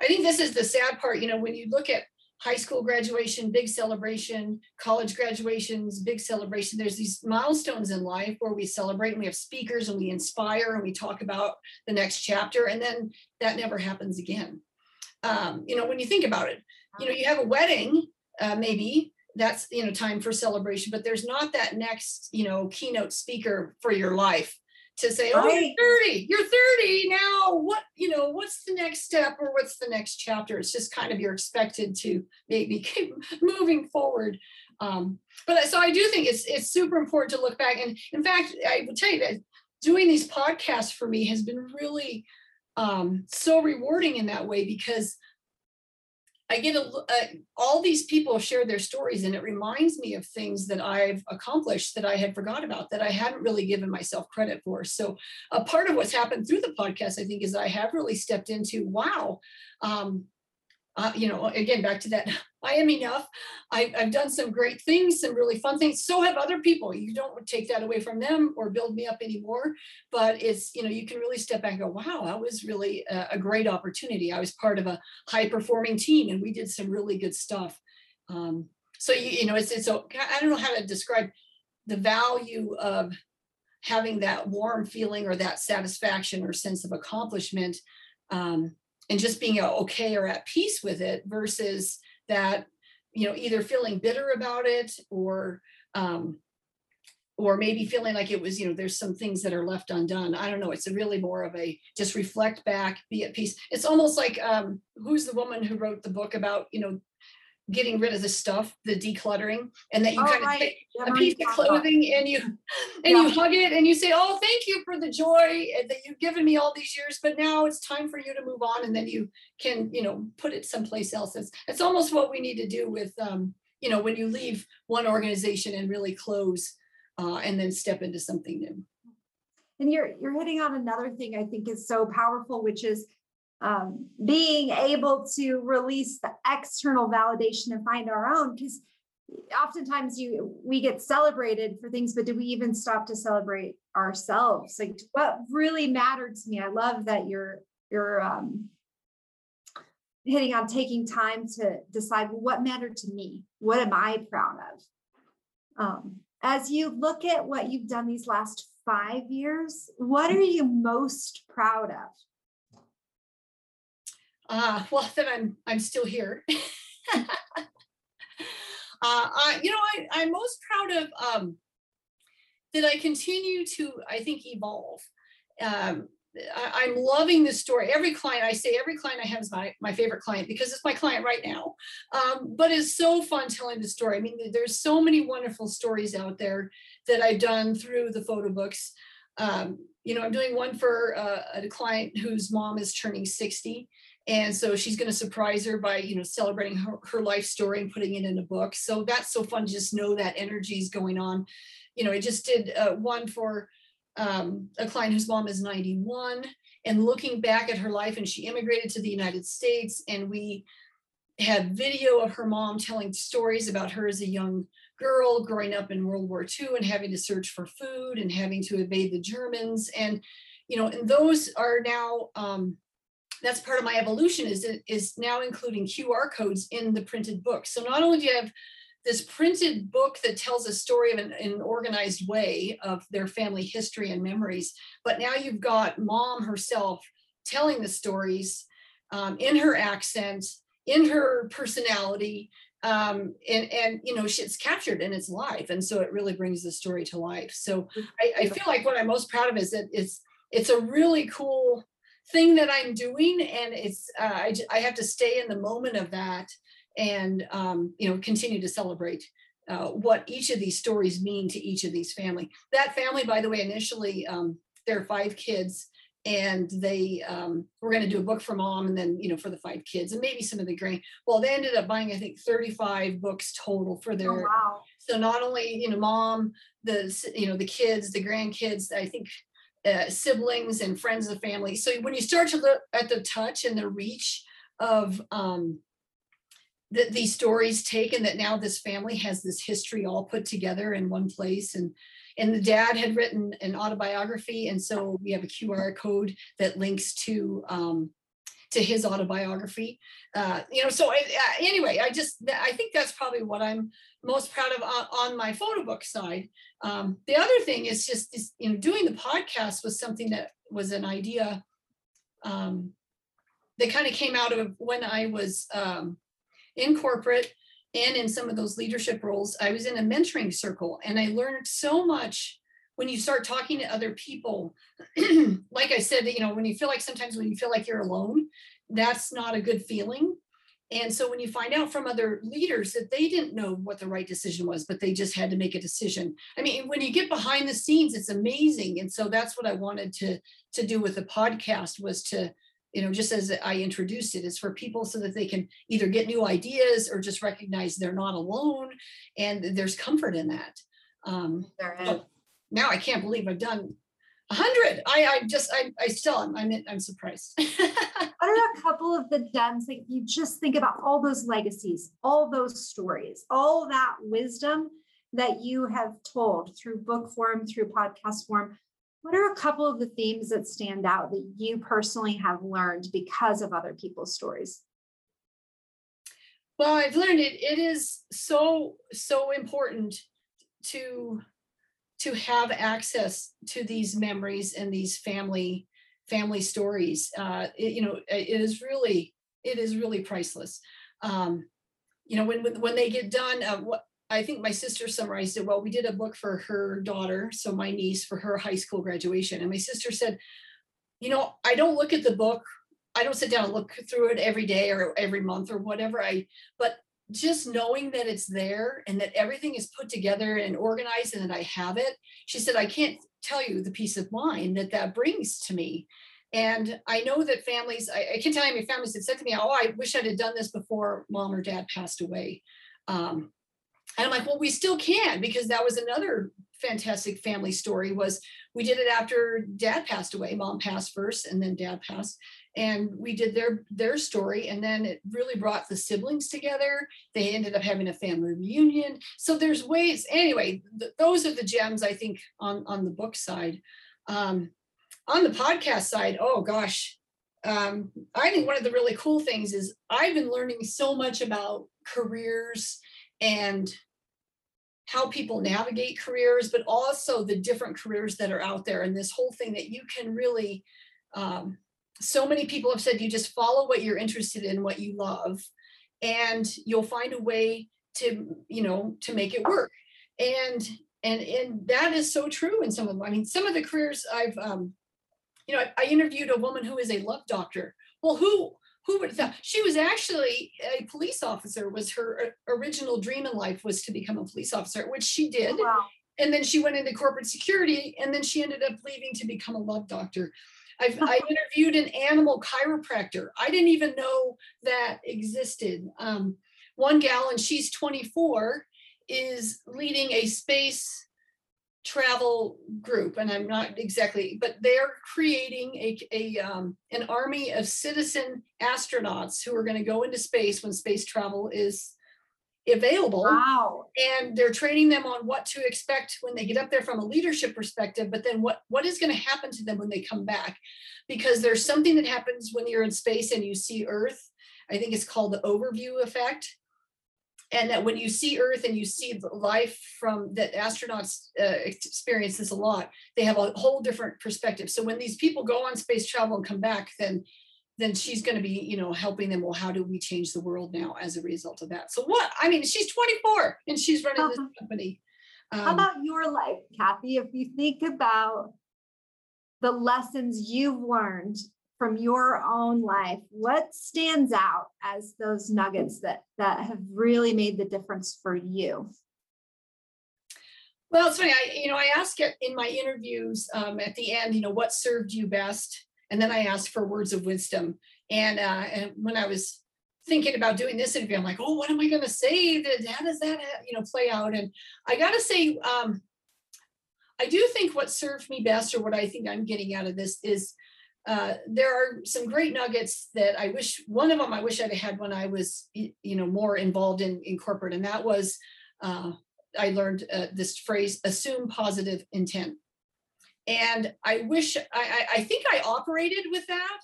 I think this is the sad part, you know, when you look at high school graduation, big celebration, college graduations, big celebration. There's these milestones in life where we celebrate and we have speakers and we inspire and we talk about the next chapter, and then that never happens again. Um, you know, when you think about it, you know, you have a wedding, uh, maybe that's you know time for celebration, but there's not that next you know keynote speaker for your life to say, oh, you're 30, you're 30 now. What, you know, what's the next step or what's the next chapter? It's just kind of you're expected to maybe keep moving forward. Um, but so I do think it's it's super important to look back. And in fact, I will tell you that doing these podcasts for me has been really um, so rewarding in that way because I get a, uh, all these people share their stories, and it reminds me of things that I've accomplished that I had forgot about that I hadn't really given myself credit for. So, a part of what's happened through the podcast, I think, is I have really stepped into wow, um, uh, you know, again, back to that, I am enough. I, have done some great things, some really fun things. So have other people. You don't take that away from them or build me up anymore. But it's, you know, you can really step back and go, wow, that was really a, a great opportunity. I was part of a high performing team and we did some really good stuff. Um, so, you, you know, it's, it's, so I don't know how to describe the value of having that warm feeling or that satisfaction or sense of accomplishment. Um, and just being okay or at peace with it versus that you know either feeling bitter about it or um or maybe feeling like it was you know there's some things that are left undone. I don't know. It's really more of a just reflect back be at peace. It's almost like um who's the woman who wrote the book about you know getting rid of the stuff, the decluttering, and that you oh, kind right. of take yeah, a piece of clothing and you and yeah. you hug it and you say, "Oh, thank you for the joy that you've given me all these years, but now it's time for you to move on." And then you can, you know, put it someplace else. It's it's almost what we need to do with, um, you know, when you leave one organization and really close, uh, and then step into something new. And you're you're hitting on another thing I think is so powerful, which is um, being able to release the external validation and find our own because oftentimes you we get celebrated for things but do we even stop to celebrate ourselves? Like what really mattered to me i love that you're you're um, hitting on taking time to decide what mattered to me? What am i proud of? Um, as you look at what you've done these last five years what are you most proud of uh, well, then I'm I'm still here. uh, I, you know, I, I'm most proud of um, that I continue to, I think, evolve. Um, I, am loving this story. Every client, I say every client I have is my, my favorite client because it's my client right now. Um, but it's so fun telling the story. I mean, there's so many wonderful stories out there that I've done through the photo books. Um, you know, I'm doing one for uh, a client whose mom is turning 60 and so she's going to surprise her by you know celebrating her, her life story and putting it in a book so that's so fun to just know that energy is going on you know i just did uh, one for um, a client whose mom is 91 and looking back at her life and she immigrated to the United States and we had video of her mom telling stories about her as a young girl growing up in World War II and having to search for food and having to evade the Germans. And, you know, and those are now, um, that's part of my evolution is, is now including QR codes in the printed book. So not only do you have this printed book that tells a story of an, in an organized way of their family history and memories, but now you've got mom herself telling the stories um, in her accent, in her personality, um, and and you know it's captured and it's live, and so it really brings the story to life. So I, I feel like what I'm most proud of is that it's it's a really cool thing that I'm doing, and it's uh, I I have to stay in the moment of that, and um, you know continue to celebrate uh, what each of these stories mean to each of these family. That family, by the way, initially um, there are five kids and they um, were going to do a book for mom and then you know for the five kids and maybe some of the grand well they ended up buying i think 35 books total for Oh, their wow. so not only you know mom the you know the kids the grandkids i think uh, siblings and friends of the family. So when you start to look at the touch and the reach of um that these stories taken that now this family has this history all put together in one place and and the dad had written an autobiography and so we have a qr code that links to um to his autobiography. Uh you know so I, uh, anyway i just i think that's probably what i'm most proud of on, on my photo book side. Um the other thing is just this you know doing the podcast was something that was an idea um that kind of came out of when i was um in corporate and in some of those leadership roles, I was in a mentoring circle and I learned so much when you start talking to other people. like I said, you know, when you feel like sometimes when you feel like you're alone, that's not a good feeling. And so when you find out from other leaders that they didn't know what the right decision was, but they just had to make a decision. I mean, when you get behind the scenes, it's amazing. And so that's what I wanted to to do with the podcast was to you know, just as I introduced it, is for people so that they can either get new ideas or just recognize they're not alone and there's comfort in that. Um, There is. Now I can't believe I've done a hundred. I, I just, I, I still, am I'm, I'm surprised. What are a couple of the gems that you just think about all those legacies, all those stories, all that wisdom that you have told through book form, through podcast form? What are a couple of the themes that stand out that you personally have learned because of other people's stories? well, I've learned it, it is so, so important to, to have access to these memories and these family, family stories. Uh, it, you know, it is really, it is really priceless. Um, you know, when, when, when they get done, uh, what, I think my sister summarized it well. We did a book for her daughter, so my niece for her high school graduation. And my sister said, you know, I don't look at the book. I don't sit down and look through it every day or every month or whatever. I, but just knowing that it's there and that everything is put together and organized and that I have it, she said, I can't tell you the peace of mind that that brings to me. And I know that families, I, I can tell you many families have said to me, oh, I wish I'd have done this before mom or dad passed away. Um, and I'm like, well, we still can because that was another fantastic family story was we did it after dad passed away. Mom passed first and then dad passed. And we did their their story. And then it really brought the siblings together. They ended up having a family reunion. So there's ways, anyway, th- those are the gems I think on, on the book side. Um, on the podcast side, oh gosh, um, I think one of the really cool things is I've been learning so much about careers and how people navigate careers, but also the different careers that are out there. And this whole thing that you can really, um, so many people have said you just follow what you're interested in, what you love, and you'll find a way to, you know, to make it work. And and and that is so true in some of them. I mean, some of the careers I've, um, you know, I, I interviewed a woman who is a love doctor. Well, who who would have thought she was actually a police officer was her uh, original dream in life was to become a police officer which she did Wow. and then she went into corporate security and then she ended up leaving to become a love doctor I've, i interviewed an animal chiropractor. I didn't even know that existed. Um, one gal and she's 24 is leading a space travel group, and I'm not exactly, but they're creating a, a um, an army of citizen astronauts who are going to go into space when space travel is available. Wow. And they're training them on what to expect when they get up there from a leadership perspective, but then what what is going to happen to them when they come back? Because there's something that happens when you're in space and you see Earth. I think it's called the overview effect and that when you see earth and you see life from that astronauts uh, experience this a lot they have a whole different perspective so when these people go on space travel and come back then then she's going to be you know helping them well how do we change the world now as a result of that so what i mean she's 24 and she's running this Uh-huh. company How um, about your life, Kathy? If you think about the lessons you've learned from your own life, what stands out as those nuggets that that have really made the difference for you? Well, it's funny. I, you know, I ask it in my interviews um, at the end. You know, what served you best, and then I asked for words of wisdom. And uh, and when I was thinking about doing this interview, I'm like, oh, what am I going to say? How does that uh, you know play out? And I got to say, um, I do think what served me best, or what I think I'm getting out of this, is uh, there are some great nuggets that I wish. One of them I wish I'd had when I was you know more involved in in corporate, and that was. Uh, I learned uh, this phrase, assume positive intent. And I wish, I, I, think I operated with that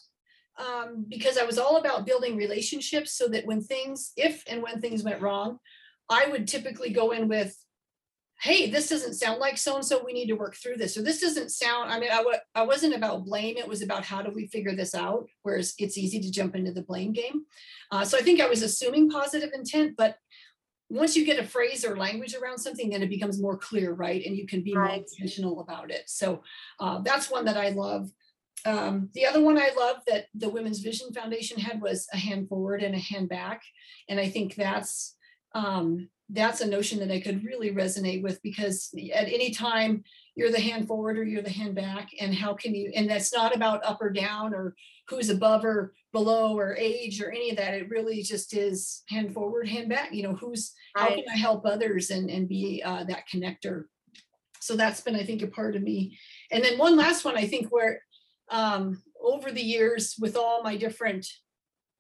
um, because I was all about building relationships so that when things, if and when things went wrong, I would typically go in with, hey, this doesn't sound like so-and-so, we need to work through this. Or this doesn't sound, I mean, I, wa- I wasn't about blame, it was about how do we figure this out? Whereas it's easy to jump into the blame game. Uh, so I think I was assuming positive intent, but once you get a phrase or language around something, then it becomes more clear, right? And you can be more intentional about it. So uh, that's one that I love. Um, the other one I love that the Women's Vision Foundation had was a hand forward and a hand back, and I think that's um, that's a notion that I could really resonate with because at any time you're the hand forward or you're the hand back, and how can you? And that's not about up or down or who's above or below or age or any of that. It really just is hand forward, hand back. You know, who's how can I help others and and be uh, that connector? So that's been, I think, a part of me. And then one last one, I think, where um, over the years with all my different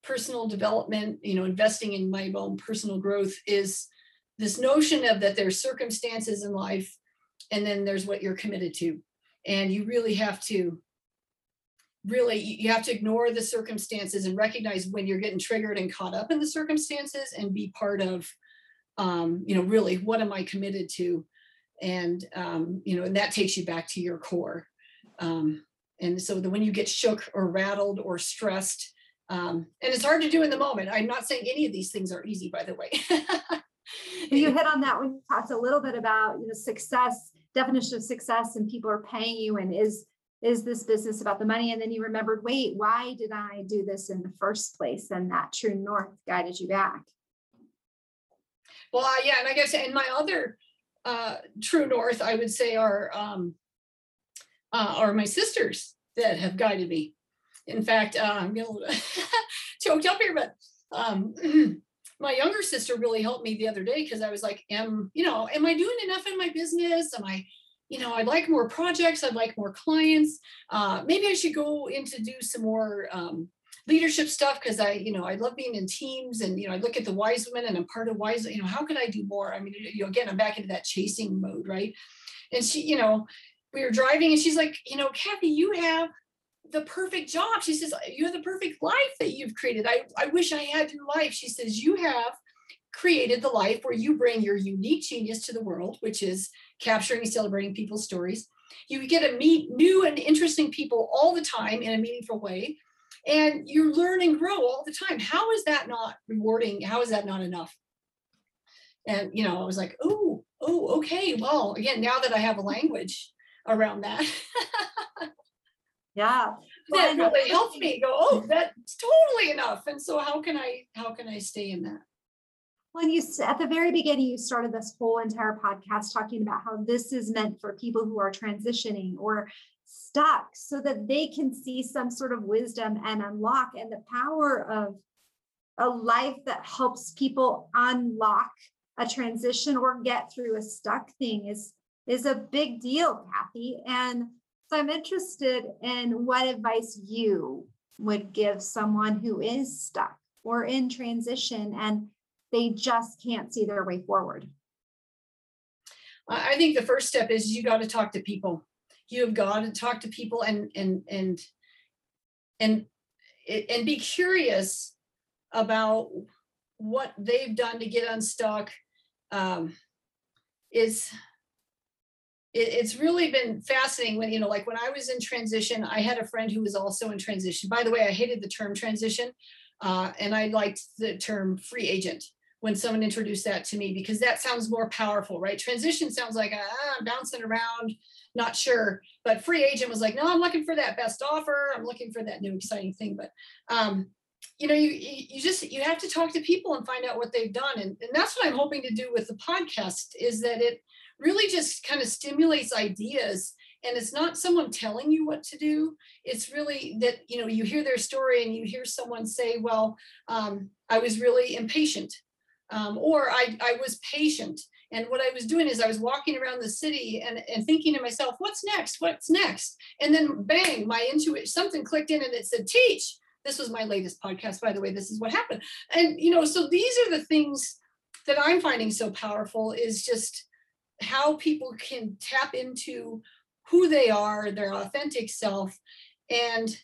personal development, you know, investing in my own personal growth is this notion of that there's circumstances in life and then there's what you're committed to. And you really have to really you have to ignore the circumstances and recognize when you're getting triggered and caught up in the circumstances and be part of um, you know really what am i committed to? And um, you know and that takes you back to your core. Um, and so that when you get shook or rattled or stressed um, and it's hard to do in the moment. I'm not saying any of these things are easy by the way. You hit on that when you talked a little bit about, you know, success, definition of success and people are paying you and is, is this business about the money? And then you remembered, wait, why did I do this in the first place? And that true north guided you back. Well, uh, yeah, and I guess in my other uh, true north, I would say are um, uh, are my sisters that have guided me. In fact, uh, I'm getting a little choked up here, but um, my younger sister really helped me the other day because I was like, "Am you know, am I doing enough in my business? Am I, you know, I'd like more projects. I'd like more clients. Uh, maybe I should go into do some more." Um, leadership stuff because I, you know, I love being in teams and, you know, I look at the wise women and I'm part of wise, you know, how could I do more? I mean, you know, again, I'm back into that chasing mode, right? And she, you know, we were driving and she's like, you know, Kathy, you have the perfect job. She says, you have the perfect life that you've created. I, I wish I had your life. She says, you have created the life where you bring your unique genius to the world, which is capturing and celebrating people's stories. You get to meet new and interesting people all the time in a meaningful way and you learn and grow all the time how is that not rewarding how is that not enough and you know i was like oh oh okay well again now that i have a language around that Yeah. That and really helped me go oh that's totally enough and so how can i how can i stay in that Well, you at the very beginning, you started this whole entire podcast talking about how this is meant for people who are transitioning or stuck so that they can see some sort of wisdom and unlock and the power of a life that helps people unlock a transition or get through a stuck thing is is a big deal, Kathy. And so I'm interested in what advice you would give someone who is stuck or in transition and they just can't see their way forward. I think the first step is you got to talk to people. You have got to talk to people and and and and and be curious about what they've done to get unstuck. Um, is it, it's really been fascinating when you know like when i was in transition i had a friend who was also in transition. By the way i hated the term transition uh, and i liked the term free agent when someone introduced that to me because that sounds more powerful right? Transition sounds like ah, i'm bouncing around not sure. But free agent was like no i'm looking for that best offer. I'm looking for that new exciting thing. But um, you know you you just you have to talk to people and find out what they've done. And, and that's what i'm hoping to do with the podcast is that it really just kind of stimulates ideas and it's not someone telling you what to do. It's really that you know you hear their story and you hear someone say well um, i was really impatient um, or I, I was patient. And what i was doing is i was walking around the city and, and thinking to myself what's next? What's next? And then bang my intuition something clicked in and it said teach. This was my latest podcast by the way. This is what happened. And you know so these are the things that i'm finding so powerful is just how people can tap into who they are, their authentic self. And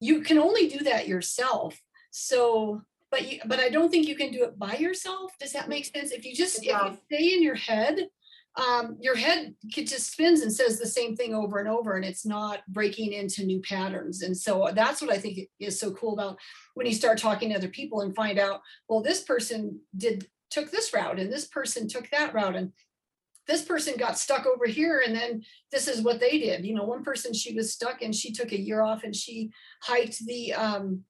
you can only do that yourself. So, but you, but I don't think you can do it by yourself. Does that make sense? If you just, if you stay in your head, um, your head could just spins and says the same thing over and over, and it's not breaking into new patterns. And so that's what I think is so cool about when you start talking to other people and find out, well, this person did took this route and this person took that route and this person got stuck over here and then this is what they did you know one person she was stuck and she took a year off and she hiked the um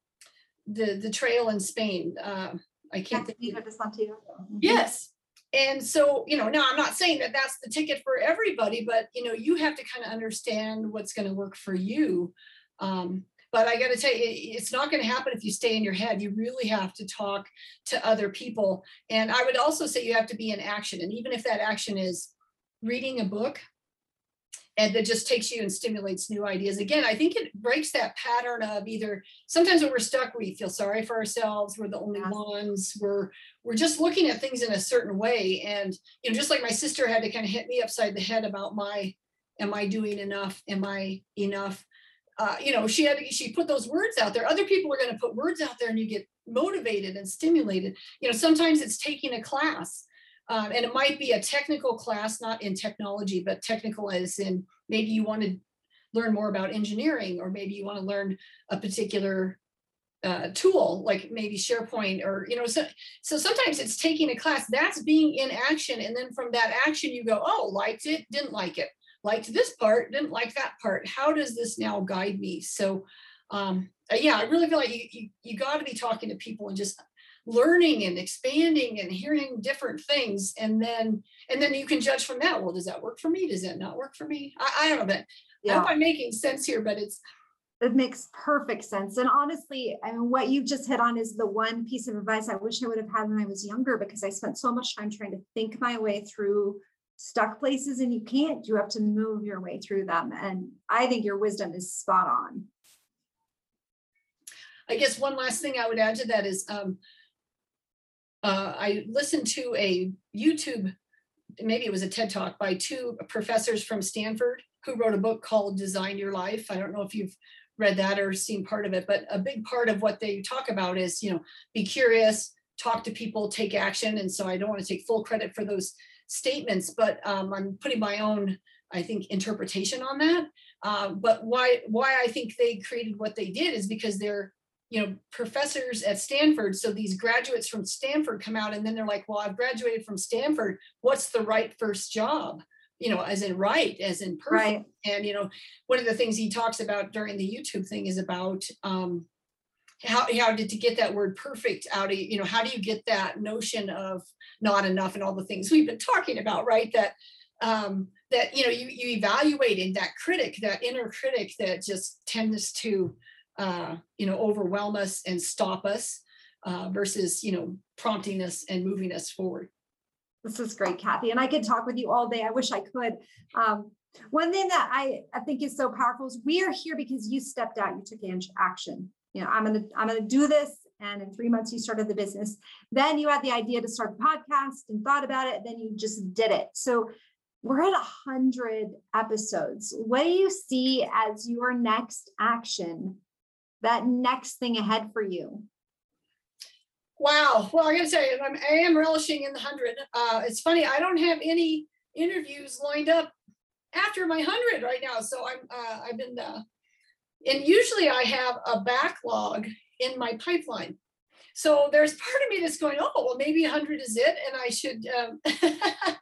the the trail in spain uh, i can't think Santiago. Mhm. yes and so you know now i'm not saying that that's the ticket for everybody but you know you have to kind of understand what's going to work for you um, but i got to tell you it- it's not going to happen if you stay in your head. You really have to talk to other people. And i would also say you have to be in action. And even if that action is reading a book and that just takes you and stimulates new ideas. Again i think it breaks that pattern of either sometimes when we're stuck we feel sorry for ourselves. We're the only Yes. ones. We're we're just looking at things in a certain way. And you know just like my sister had to kind of hit me upside the head about my am i doing enough? Am i enough uh, you know she had she put those words out there. Other people are going to put words out there and you get motivated and stimulated. You know sometimes it's taking a class um, and it might be a technical class not in technology but technical as in maybe you want to learn more about engineering or maybe you want to learn a particular uh, tool like maybe SharePoint or you know so so sometimes it's taking a class that's being in action and then from that action you go oh liked it didn't like it liked this part didn't like that part how does this now guide me so um uh, yeah I really feel like you you, you got to be talking to people and just learning and expanding and hearing different things and then and then you can judge from that well does that work for me does that not work for me I, I don't know but I Yeah. hope I'm making sense here but it's It makes perfect sense. And honestly, I mean, what you've just hit on is the one piece of advice I wish I would have had when I was younger because I spent so much time trying to think my way through stuck places and you can't. You have to move your way through them. And I think your wisdom is spot on. I guess one last thing I would add to that is um, uh, I listened to a YouTube, maybe it was a TED talk by two professors from Stanford who wrote a book called Design Your Life. I don't know if you've read that or seen part of it, but a big part of what they talk about is, you know, be curious, talk to people, take action. And so I don't want to take full credit for those statements, but um, I'm putting my own, I think, interpretation on that. Uh, but why why I think they created what they did is because they're you know professors at stanford so these graduates from stanford come out and then they're like well i've graduated from stanford what's the right first job you know as in right as in perfect Right. and you know one of the things he talks about during the youtube thing is about um how how did to get that word perfect out of you know how do you get that notion of not enough and all the things we've been talking about right that um that you know you you evaluated that critic that inner critic that just tends to uh, you know, overwhelm us and stop us uh, versus, you know, prompting us and moving us forward. This is great, Kathy. And I could talk with you all day. I wish I could. Um, one thing that I, I think is so powerful is we are here because you stepped out, you took action. You know, I'm gonna, I'm gonna do this. And in three months, you started the business. Then you had the idea to start the podcast and thought about it. Then you just did it. So we're at a hundred episodes. What do you see as your next action? That next thing ahead for you? Wow. Well, I gotta say, I'm, I am relishing in the hundred. Uh, it's funny. I don't have any interviews lined up after my hundred right now. So I'm, uh, I've been, uh, and usually I have a backlog in my pipeline. So there's part of me that's going, oh, well, maybe 100 is it, and I should, um,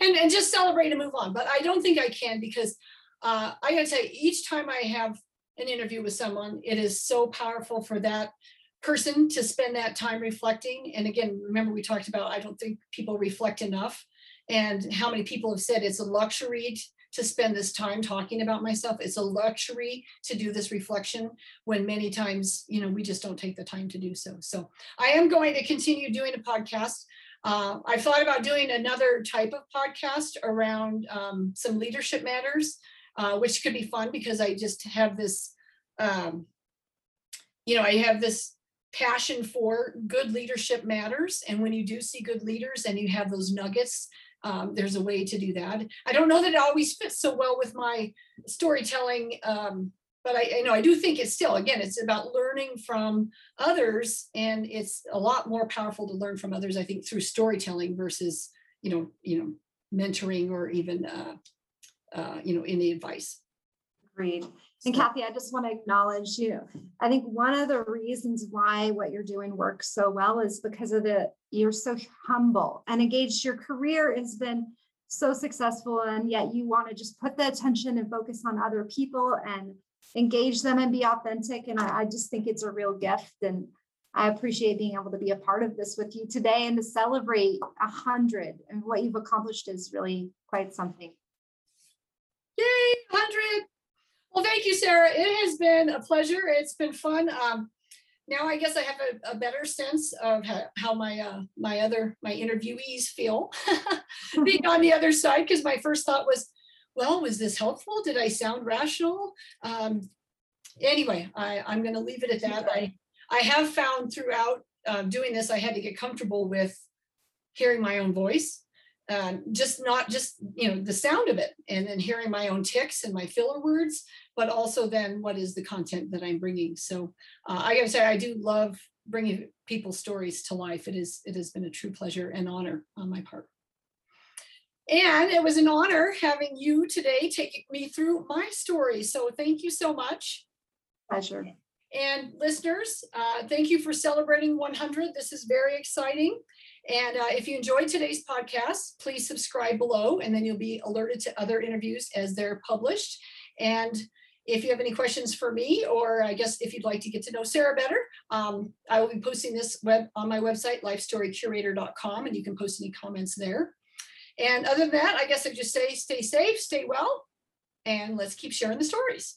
and and just celebrate and move on. But I don't think I can because uh, I gotta you, each time I have an interview with someone, it is so powerful for that person to spend that time reflecting. And again, remember we talked about I don't think people reflect enough, and how many people have said it's a luxury to spend this time talking about myself. It's a luxury to do this reflection when many times, you know, we just don't take the time to do so. So I am going to continue doing a podcast. Uh, I thought about doing another type of podcast around um, some leadership matters, uh, which could be fun because I just have this, um, you know, I have this passion for good leadership matters. And when you do see good leaders and you have those nuggets um, there's a way to do that. I don't know that it always fits so well with my storytelling, um, but I, I know I do think it's still, again, it's about learning from others, and it's a lot more powerful to learn from others, I think, through storytelling versus, you know, you know, mentoring or even, uh, uh, you know, any advice. Agreed. And Kathy, I just want to acknowledge you. I think one of the reasons why what you're doing works so well is because of the you're so humble and engaged. Your career has been so successful, and yet you want to just put the attention and focus on other people and engage them and be authentic. And I, I just think it's a real gift. And I appreciate being able to be a part of this with you today and to celebrate a hundred and what you've accomplished is really quite something. Yay, 100. Well, thank you, Sarah. It has been a pleasure. It's been fun. Um, now I guess I have a, a better sense of how, how my uh, my other my interviewees feel being on the other side. Because my first thought was, well, was this helpful? Did I sound rational? Um, anyway, I, I'm going to leave it at that. I I have found throughout uh, doing this, I had to get comfortable with hearing my own voice um, just not just you know the sound of it and then hearing my own ticks and my filler words but also then what is the content that i'm bringing? So uh, i gotta say i do love bringing people's stories to life. It is it has been a true pleasure and honor on my part. And it was an honor having you today taking me through my story. So thank you so much. Pleasure. And listeners uh, thank you for celebrating 100 this is very exciting. And uh, if you enjoyed today's podcast, please subscribe below, and then you'll be alerted to other interviews as they're published. And if you have any questions for me, or I guess if you'd like to get to know Sarah better, um, I will be posting this web on my website, lifestorycurator.com, and you can post any comments there. And other than that, I guess I just say stay safe, stay well, and let's keep sharing the stories.